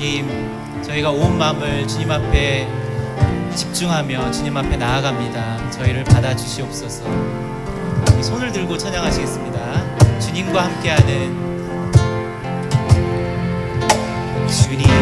주님, 저희가 온 마음을 주님 앞에 집중하며 주님 앞에 나아갑니다. 저희를 받아주시옵소서. 손을 들고 찬양하시겠습니다. 주님과 함께하는 주님.